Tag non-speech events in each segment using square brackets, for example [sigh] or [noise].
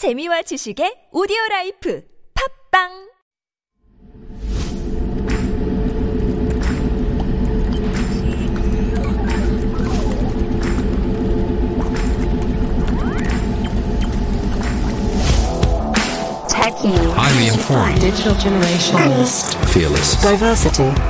재미와 지식의 오디오 라이프 팝빵 Techie. Highly informed. Digital generation. Fearless. Diversity.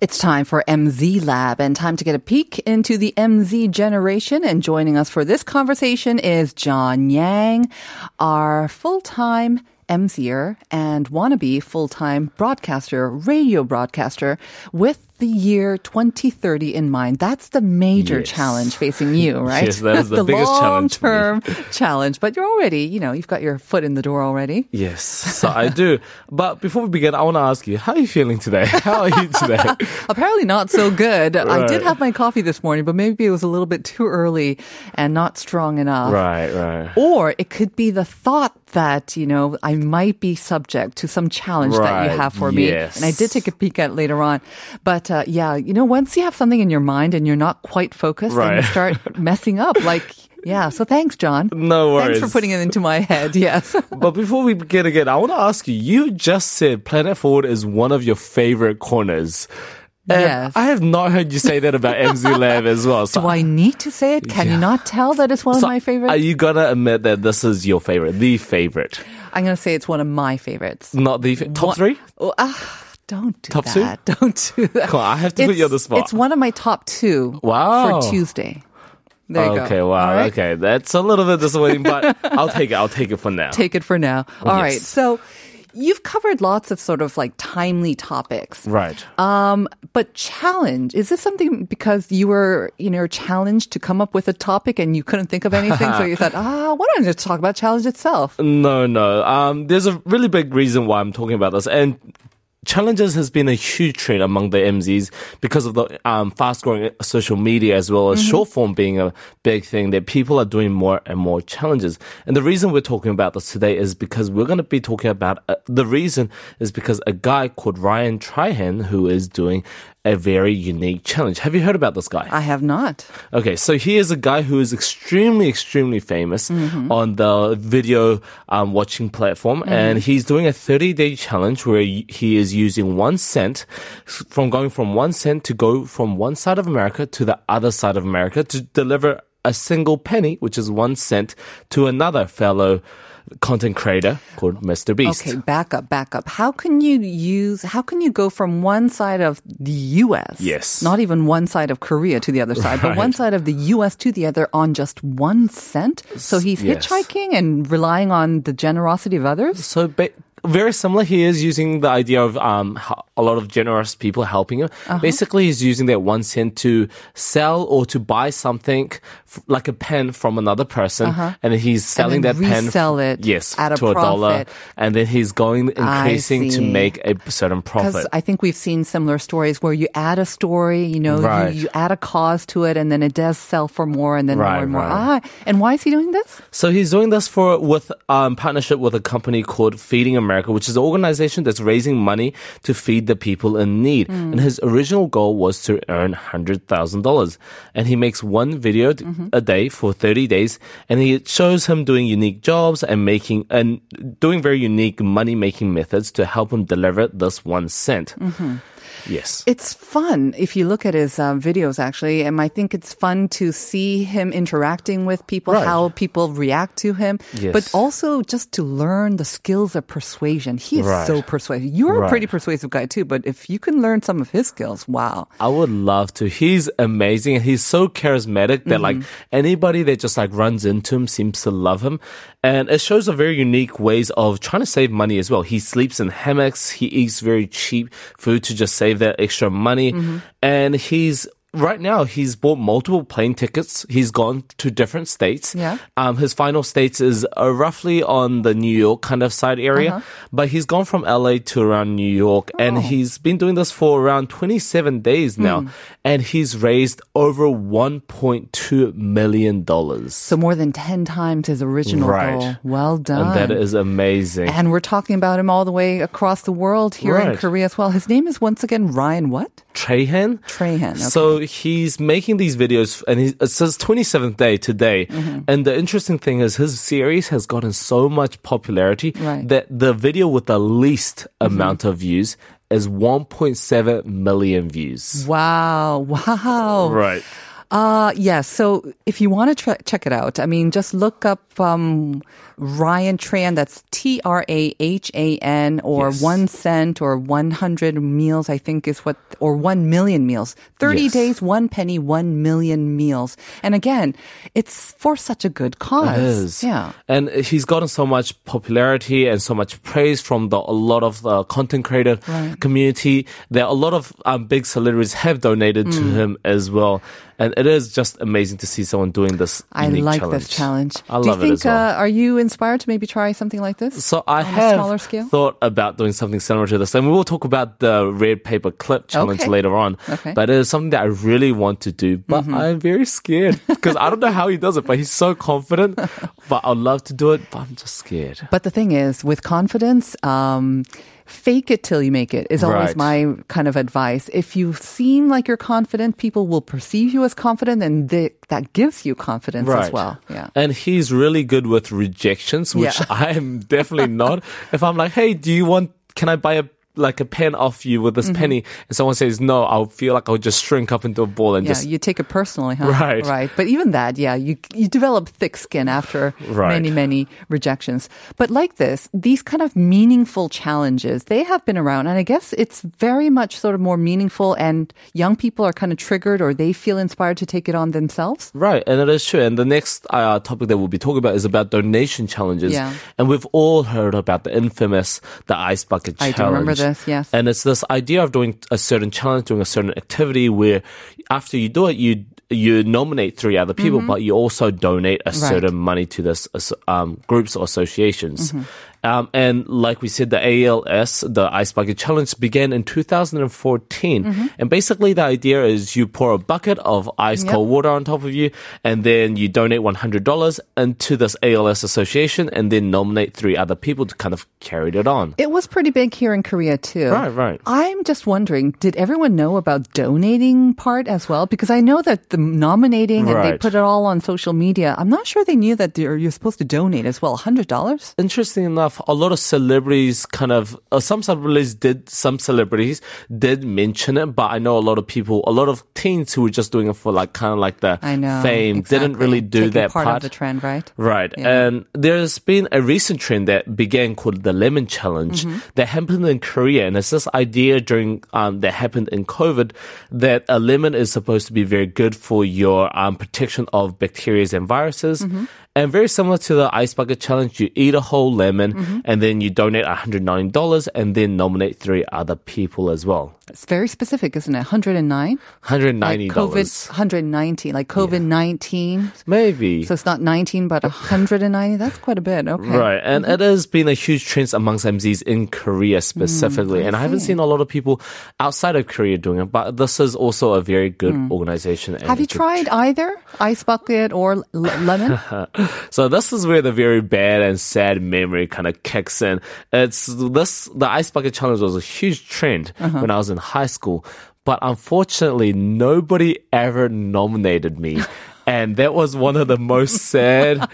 It's time for MZ Lab and time to get a peek into the MZ generation. And joining us for this conversation is John Yang, our full-time MZer and wannabe full-time broadcaster, radio broadcaster with the year 2030 in mind. That's the major Yes. challenge facing you, [laughs] right? Yes, that is [laughs] the the biggest challenge long-term [laughs] challenge. But you're already, you know, you've got your foot in the door already. Yes, so I do. But before we begin, I want to ask you, how are you feeling today? How are you today? Apparently not so good. I did have my coffee this morning, but maybe it was a little bit too early and not strong enough. right, right. Or it could be the thought that, you know, I might be subject to some challenge that you have for me. And I did take a peek at it later on. But uh, yeah, you know, once you have something in your mind and you're not quite focused, then you start [laughs] messing up. Like, yeah. So thanks, John. No worries. Thanks for putting it into my head. [laughs] Yes. But before we begin again, I want to ask you, you just said Planet Forward is one of your favorite corners. And Yes. I have not heard you say that about MZ Lab [laughs] as well. So Do I need to say it? Can you not tell that it's one so of my favorites? Are you gonna admit that this is your favorite, the favorite? I'm going to say it's one of my favorites. Not the fa- top One- three? Oh, ah, don't do Top two? that. [laughs] Don't do that. Come on, I have to put you on the spot. It's one of my top two Wow. for Tuesday. There you go. okay, wow, All right? okay. That's a little bit disappointing, but [laughs] I'll take it. I'll take it for now. Take it for now. All right. Yes. So you've covered lots of sort of like timely topics. right. Um, but challenge, is this something because you were, you know, challenged to come up with a topic and you couldn't think of anything? so you [laughs] thought, ah, why don't I just talk about challenge itself? No, no. Um, there's a really big reason why I'm talking about this, and challenges has been a huge trend among the MZs because of the um, fast-growing social media as well as short form being a big thing. That people are doing more and more challenges, and the reason we're talking about this today is because we're going to be talking about uh, the reason is because a guy called Ryan Trahan who is doing a very unique challenge. Have you heard about this guy? I have not. Okay, so he is a guy who is extremely, extremely famous Mm-hmm. on the video um, watching platform, and he's doing a 30 day challenge where he is using one cent from going from one cent to go from one side of America to the other side of America to deliver a single penny, which is one cent, to another fellow content creator called Mr. Beast. Okay, back up, back up. How can you use, how can you go from one side of the US? Yes. Not even one side of Korea to the other side, but one side of the US to the other on just one cent? So he's Yes. hitchhiking and relying on the generosity of others? So ba- very similar. He is using the idea of um, a lot of generous people helping him. Uh-huh. Basically, he's using that one cent to sell or to buy something f- like a pen from another person, and he's selling Uh-huh. that pen. Sell it yes, at a to a dollar, and then he's going increasing to make a certain profit. I think we've seen similar stories where you add a story, you know, Right. you, you add a cause to it, and then it does sell for more, and then more and more. right. Ah, and why is he doing this? So he's doing this for with um, partnership with a company called Feeding America, which is an organization that's raising money to feed the people in need. Hmm. And his original goal was to earn hundred thousand dollars. And he makes one video mm-hmm. a day for thirty days, and he shows him doing unique jobs and making and doing very unique money making methods to help him deliver this one cent. Mm-hmm. Yes. It's fun if you look at his uh, videos, actually. And I think it's fun to see him interacting with people, Right. how people react to him, Yes. but also just to learn the skills of persuasion. He is Right. so persuasive. You're a pretty persuasive guy, too, but if you can learn some of his skills, wow. I would love to. He's amazing and he's so charismatic that like anybody that just like runs into him seems to love him. And it shows a very unique ways of trying to save money as well. He sleeps in hammocks. He eats very cheap food to just save that extra money. Mm-hmm. And he's right now he's bought multiple plane tickets. He's gone to different states. Yeah. Um, his final states is uh, roughly on the New York kind of side area, Uh-huh. but he's gone from LA to around New York, and Oh. he's been doing this for around 27 days now, Hmm. and he's raised over 1.2 million dollars. So more than 10 times his original Right. goal. Well done. And that is amazing. And we're talking about him all the way across the world here in Korea as well. His name is once again Ryan what? Trahan. Trahan. Okay. So he's making these videos, and he, it says 27th day today. Mm-hmm. And the interesting thing is, his series has gotten so much popularity Right. Mm-hmm. that the video with the least amount of views is 1.7 million views. Wow. [laughs] Wow. Right. Uh, yes. So if you want to tr- check it out, I mean, just look up um, Ryan Trahan. That's T R A H A N or Yes. one cent or 100 meals, I think is what, or 1 million meals. 30 Yes. days, one penny, 1 million meals. And again, it's for such a good cause. It is. Yeah. And he's gotten so much popularity and so much praise from the, a lot of the content creator community that a lot of um, big celebrities have donated Mm. to him as well. And it is just amazing to see someone doing this. I like challenge. this challenge. I Do you love think, it as well. uh, are you inspired to maybe try something like this? So I have smaller scale? thought about doing something similar to this, and we will talk about the red paper clip challenge Okay. later on. Okay. Mm-hmm. But it is something that I really want to do, but I'm very scared [laughs] because I don't know how he does it. But he's so confident. but I'd love to do it, but I'm just scared. But the thing is, with confidence, um, fake it till you make it is always Right. my kind of advice. If you seem like you're confident, people will perceive you as confident, and they, that gives you confidence as well. Yeah. And he's really good with rejections, which Yeah. [laughs] I am definitely not. If I'm like, hey, do you want, can I buy a, like a pen off you with this Mm-hmm. penny? And someone says no, I'll feel like I'll just shrink up into a ball and Yeah, just you take it personally, huh? Right. Right. But even that, yeah, you you develop thick skin after Right. many, many rejections. But like this, these kind of meaningful challenges, they have been around. And I guess it's very much sort of more meaningful and young people are kind of triggered or they feel inspired to take it on themselves. Right, and it is true. And the next uh, topic that we'll be talking about is about donation challenges. Yeah. And we've all heard about the infamous the ice bucket I challenge. This, yes. And it's this idea of doing a certain challenge, doing a certain activity where after you do it, you you nominate three other people, but you also donate a Mm-hmm. Right. certain money to this um, groups or associations. Mm-hmm. Um, and like we said, the ALS, the Ice Bucket Challenge, began in 2014. Mm-hmm. And basically, the idea is you pour a bucket of ice Yep. cold water on top of you, and then you donate $100 into this ALS association, and then nominate three other people to kind of carry it on. It was pretty big here in Korea too. Right, right. I'm just wondering, did everyone know about donating part as well? Because I know that the nominating and they put it all on social media. I'm not sure they knew that you're supposed to donate as well. $100? Interesting enough, a lot of celebrities kind of, uh, some celebrities did, some celebrities did mention it, but I know a lot of people, a lot of teens who were just doing it for like kind of like the I know. fame, didn't really do Taking that part, part. of the trend, right? Right. Yeah. And there's been a recent trend that began called the lemon challenge Mm-hmm. that happened in Korea. And it's this idea during, um, that happened in COVID that a lemon is supposed to be very good for your, um, protection of bacteria and viruses. Mm-hmm. And very similar to the ice bucket challenge, you eat a whole lemon Mm-hmm. and then you donate $109 and then nominate three other people as well. It's very specific, isn't it? 109? $190. Like COVID, 119, like COVID 19. Maybe. So it's not 19, but 190. That's quite a bit. Okay. Right, and mm-hmm. it has been a huge trend amongst MZs in Korea mm, specifically, and I haven't seen a lot of people outside of Korea doing it. But this is also a very good mm. organization. Have you tried either ice bucket or l- lemon? [laughs] So this is where the very bad and sad memory kind of kicks in. It's this the ice bucket challenge was a huge trend uh-huh. when I was in high school, but unfortunately nobody ever nominated me. [laughs] And that was one of the most sad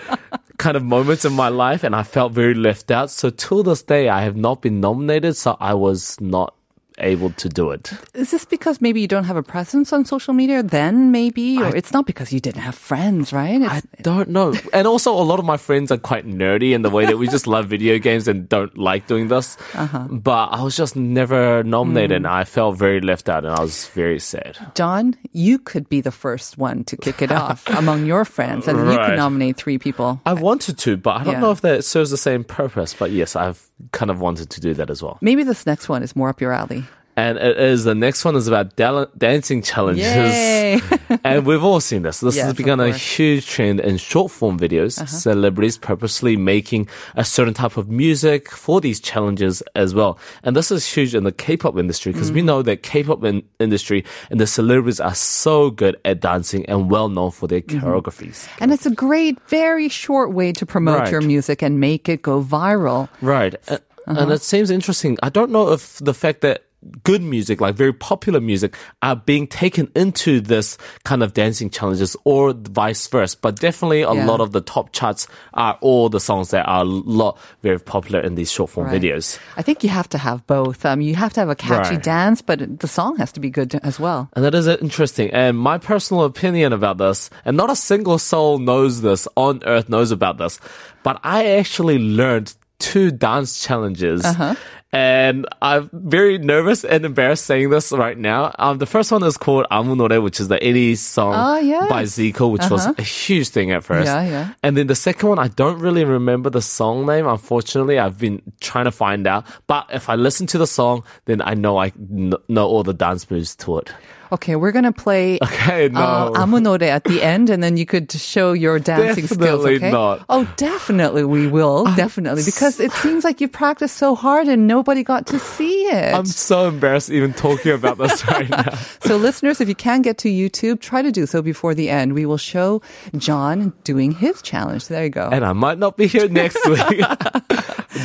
kind of moments in my life and I felt very left out. So till this day I have not been nominated, so I was not able to do it. Is this because maybe you don't have a presence on social media then maybe? Or it's not because you didn't have friends, right? I don't know. [laughs] And also, a lot of my friends are quite nerdy in the way that we just love video games and don't like doing this. Uh-huh. But I was just never nominated, Mm. and I felt very left out, and I was very sad. John, you could be the first one to kick it off [laughs] among your friends and you can nominate three people. I wanted to, but I don't Yeah. know if that serves the same purpose. But yes, I've kind of wanted to do that as well. Maybe this next one is more up your alley. And it is the next one is about dal- dancing challenges. [laughs] And we've all seen this. This Yes, has become a huge trend in short form videos. Uh-huh. Celebrities purposely making a certain type of music for these challenges as well. And this is huge in the K-pop industry because we Mm-hmm. know that K-pop in- industry and the celebrities are so good at dancing and well known for their Mm-hmm. choreographies. And it's a great, very short way to promote Right. your music and make it go viral. Right. Uh-huh. And it seems interesting. I don't know if the fact that good music, like very popular music, are being taken into this kind of dancing challenges or vice versa. But definitely a Yeah. lot of the top charts are all the songs that are a lot very popular in these short form Right. videos. I think you have to have both. Um, you have to have a catchy Right. dance, but the song has to be good as well. And that is interesting. And my personal opinion about this, and not a single soul knows this on earth knows about this, but I actually learned two dance challenges. Uh-huh. And I'm very nervous and embarrassed saying this right now. Um, the first one is called Amunore, which is the 80s song oh, yes. by Zico, which uh-huh. was a huge thing at first. Yeah, yeah. And then the second one, I don't really remember the song name. Unfortunately, I've been trying to find out. But if I listen to the song, then I know I know all the dance moves to it okay, we're gonna play okay, uh, no. uh, Amunore at the [laughs] end, and then you could show your dancing definitely skills. Okay? Not. Oh, definitely we will, I, definitely, because it seems like you practiced so hard and nobody got to see it. I'm so embarrassed even talking about this [laughs] right now. so, listeners, if you can get to YouTube, try to do so before the end. We will show John doing his challenge. There you go. And I might not be here next [laughs] week.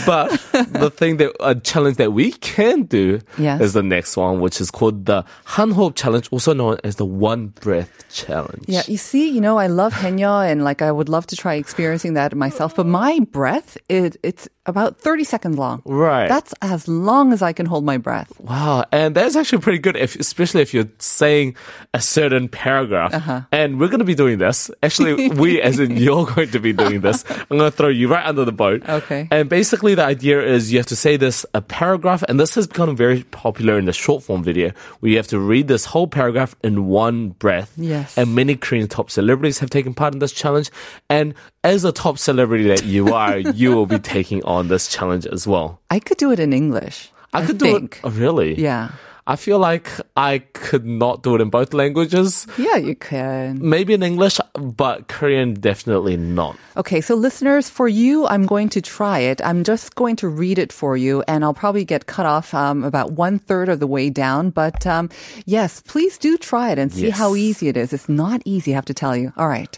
but the thing that a challenge that we can do yes. is the next one, which is called the Hanho challenge also known as the One Breath Challenge. Yeah, you see, you know, I love Henya and like I would love to try experiencing that myself, but my breath, it, it's about 30 seconds long. Right. That's as long as I can hold my breath. Wow, and that's actually pretty good, if, especially if you're saying a certain paragraph. Uh-huh. And we're going to be doing this. Actually, we, [laughs] as in you're going to be doing this. I'm going to throw you right under the boat. Okay. And basically, the idea is you have to say this a paragraph, and this has become very popular in the short form video, where you have to read this whole paragraph in one breath. Yes. And many Korean top celebrities have taken part in this challenge. And as a top celebrity that you are, [laughs] you will be taking on this challenge as well. I could do it in English. I could do it. Oh, really? Yeah. I feel like I could not do it in both languages. Yeah, you can. Maybe in English, but Korean definitely not. Okay, so listeners, for you, I'm going to try it. I'm just going to read it for you, and I'll probably get cut off um, about one third of the way down. But um, yes, please do try it and see Yes. how easy it is. It's not easy, I have to tell you. All right,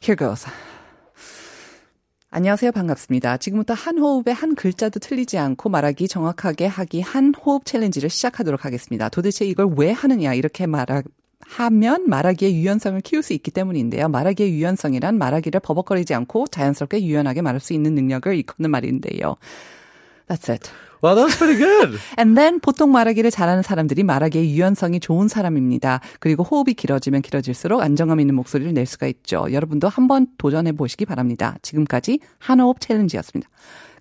here goes. 안녕하세요. 반갑습니다. 지금부터 한 호흡에 한 글자도 틀리지 않고 말하기 정확하게 하기 한 호흡 챌린지를 시작하도록 하겠습니다. 도대체 이걸 왜 하느냐 이렇게 말하 하면 말하기의 유연성을 키울 수 있기 때문인데요. 말하기의 유연성이란 말하기를 버벅거리지 않고 자연스럽게 유연하게 말할 수 있는 능력을 일컫는 말인데요. That's it. Well, that was pretty good. And then 보통 말하기를 잘하는 사람들이 말하기의 유연성이 좋은 사람입니다. 그리고 호흡이 길어지면 길어질수록 안정감 있는 목소리를 낼 수가 있죠. 여러분도 한번 도전해 보시기 바랍니다. 지금까지 한호흡 챌린지였습니다.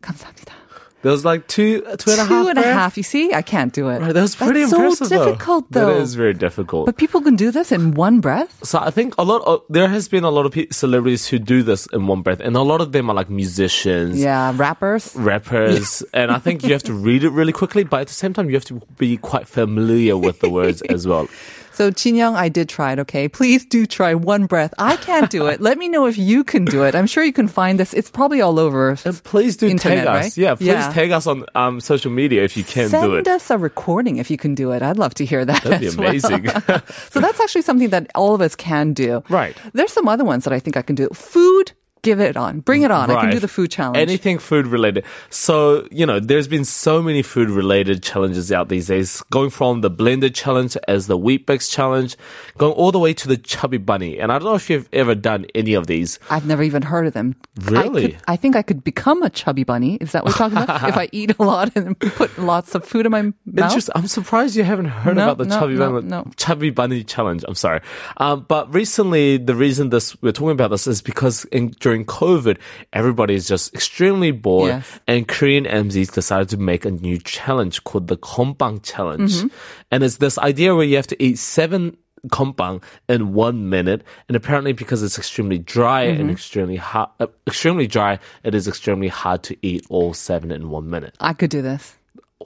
감사합니다. There was like two, two and a half. Two and a there. half. You see, I can't do it. Right, that was pretty That's impressive. so difficult, though. though. That is very difficult. But people can do this in one breath. so I think a lot of, there has been a lot of pe- celebrities who do this in one breath, and a lot of them are like musicians. Yeah, rappers. Rappers, [laughs] and I think you have to read it really quickly, but at the same time, you have to be quite familiar with the words as well. So, Young, I did try it, okay? Please do try one breath. I can't do it. [laughs] Let me know if you can do it. I'm sure you can find this. It's probably all over. And please do Internet, tag us. right? Yeah, please Yeah. tag us on um, social media if you can Send do it. Send us a recording if you can do it. I'd love to hear that. That'd be as well. amazing. [laughs] so that's actually something that all of us can do. Right. There's some other ones that I think I can do. Food, give it on. Bring it on. I can do the food challenge. Anything food related. So, you know, there's been so many food related challenges out these days, going from the blender challenge as the wheat challenge, going all the way to the chubby bunny. And I don't know if you've ever done any of these. I've never even heard of them. I, Really? could, I think I could become a chubby bunny. Is that what we're talking about? [laughs] if I eat a lot and put lots of food in my mouth? I'm surprised you haven't heard No, about the no, chubby no, bunny, no. chubby bunny challenge. I'm sorry, um, but recently the reason this we're talking about this is because in, during COVID, everybody is just extremely bored, Yes. and Korean MZs decided to make a new challenge called the Kompang Challenge, Mm-hmm. and it's this idea where you have to eat seven kompang in one minute, and apparently because it's extremely dry Mm-hmm. and extremely hot, uh, extremely dry, it is extremely hard to eat all seven in one minute. I could do this.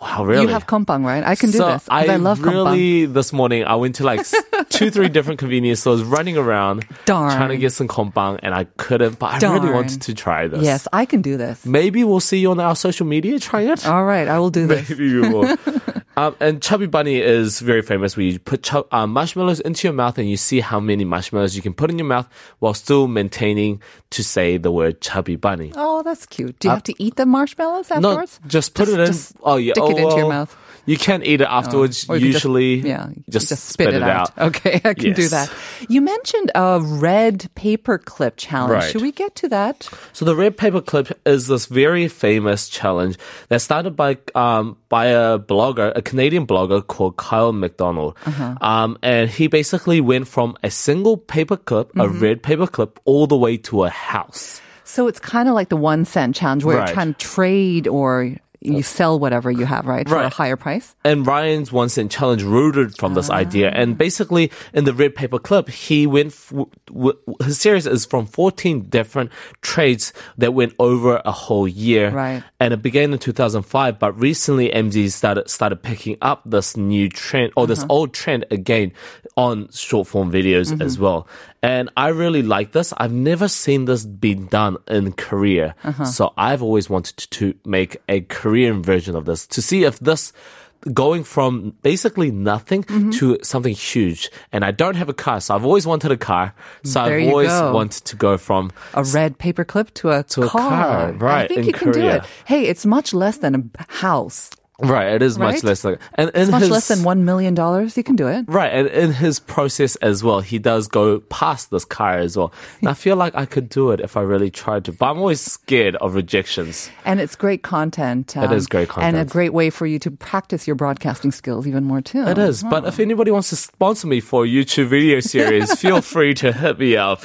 Wow, really? You have kompang, right? I can do this. 'cause I, love kompang. really this morning I went to like [laughs] two, three different convenience stores, running around, Darn. trying to get some kompang, and I couldn't. But I really wanted to try this. Yes, I can do this. Maybe we'll see you on our social media trying it. All right, I will do [laughs] this. Maybe we will. [laughs] um, and Chubby Bunny is very famous where you put chub- uh, marshmallows into your mouth and you see how many marshmallows you can put in your mouth while still maintaining to say the word Chubby Bunny. Oh, that's cute. Do you have to eat the marshmallows afterwards? No, just put it in. just oh, yeah. stick oh, it into your well, mouth. You can't eat it afterwards. You can just- usually, yeah, you just, spit, it, out. Okay, I can do that. You mentioned a red paper clip challenge. Right. Should we get to that? So the red paper clip is this very famous challenge that started by um, by a blogger, a Canadian blogger called Kyle MacDonald, Uh-huh. um, and he basically went from a single paper clip, a Mm-hmm. red paper clip, all the way to a house. So it's kind of like the one cent challenge where Right. you're trying to trade or you sell whatever you have, right? For a higher price? And Ryan's one cent challenge rooted from this idea. Ah. And basically, in the red paper clip, he went. F- w- w- his series is from 14 different trades that went over a whole year. Right. And it began in 2005, but recently MZ started started picking up this new trend or this Uh-huh. old trend again on short form videos Mm-hmm. as well. And I really like this. I've never seen this being done in Korea. Uh-huh. So I've always wanted to, to make a Korean version of this to see if this going from basically nothing Mm-hmm. to something huge. And I don't have a car, so I've always wanted a car. So There I've always go. wanted to go from A red paperclip to a To a car. car, right, I think in you can do it. Hey, it's much less than a house. Right. It is Right? much less like and in It's much his, less than $1 million. You can do it. Right, and in his process as well, he does go past this car as well. And I feel like I could do it if I really tried to, but I'm always scared of rejections. And it's great content. um, It is great content, And a great way for you to practice your broadcasting skills even more, too. It is, but if anybody wants to sponsor me for a YouTube video series, [laughs] feel free to hit me up.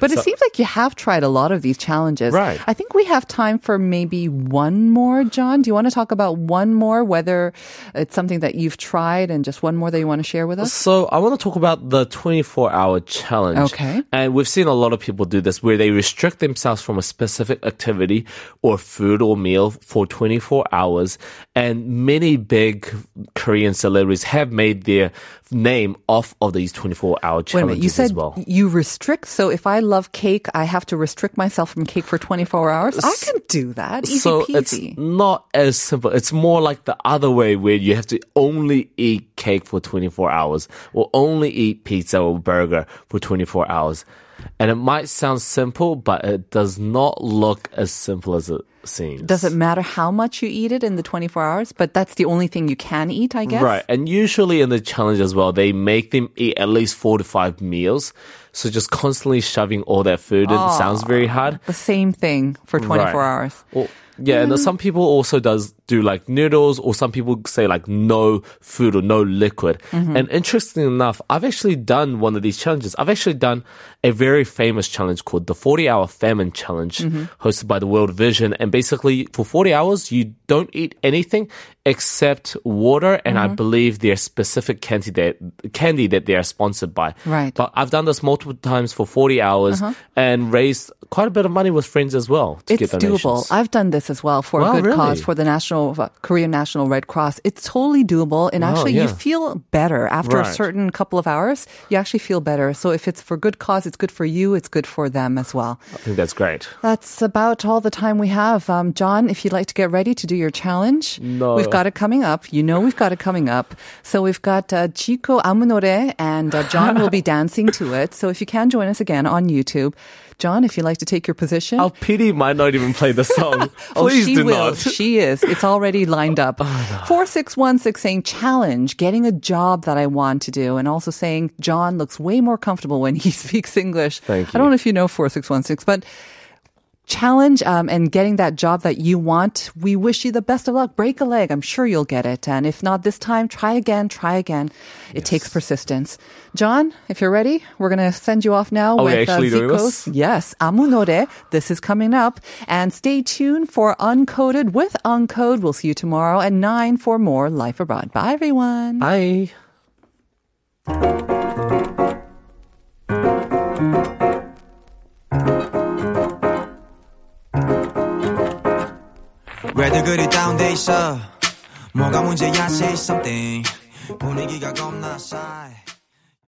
But it seems like you have tried a lot of these challenges. Right. I think we have time for maybe one more, John. Do you want to talk about one more, whether it's something that you've tried and just one more that you want to share with us? So I want to talk about the 24 hour challenge. Okay. And we've seen a lot of people do this where they restrict themselves from a specific activity or food or meal for 24 hours. And many big Korean celebrities have made their name off of these 24 hour challenges. You said as well. you restrict. So if I love cake, I have to restrict myself from cake for 24 hours? I can do that. Easy so it's peasy. not as simple. It's more like the other way where you have to only eat cake for 24 hours or only eat pizza or burger for 24 hours. And it might sound simple, but it does not look as simple as it seems. Does it matter how much you eat it in the 24 hours? But that's the only thing you can eat, I guess. Right. And usually in the challenge as well, they make them eat at least four to five meals. So just constantly shoving all that food in sounds very ah, hard. The same thing for 24 Right. hours. Well, yeah, and mm-hmm. some people also does do like noodles, or some people say like no food or no liquid. Mm-hmm. And interesting enough, I've actually done one of these challenges. I've actually done a very famous challenge called the 40 Hour Famine Challenge, mm-hmm. hosted by the World Vision. And basically, for 40 hours, you don't eat anything except water, and I mm-hmm. believe their specific candy that candy that they are sponsored by. Right. But I've done this multiple times for 40 hours uh-huh. and raised quite a bit of money with friends as well to It's get donations. doable. I've done this as well for Wow, a good really? cause for the National uh, Korean National Red Cross. It's totally doable, and actually, you yeah. feel better after a certain couple of hours. You actually feel better. So if it's for good cause, it's good for you. It's good for them as well. I think that's great. That's about all the time we have. Um, John, if you'd like to get ready to do your challenge, No. we've got it coming up. You know we've got it coming up. So we've got uh, Zico Amunore, and uh, John will be [laughs] dancing to it. So if you can join us again on YouTube, John, if you'd like to take your position. Our pity might not even play the song. [laughs] Oh, Please she do will. not. She is. It's already lined up. [laughs] 4616 saying challenge, getting a job that I want to do. And also saying John looks way more comfortable when he [laughs] speaks English. Thank you. I don't know if you know 4616, but challenge um, and getting that job that you want, we wish you the best of luck. Break a leg. I'm sure you'll get it. And if not this time, try again, try again. It yes. takes persistence. John, if you're ready, we're going to send you off now Are with uh, actually uh, Zico's. Yes, Amunore. This is coming up. And stay tuned for Uncoded with Uncode. We'll see you tomorrow at 9 for more Life Abroad. Bye, everyone. Bye. 왜들 그리 다운돼 있어? 뭐가 문제야 say something. 분위기가 겁나 싸해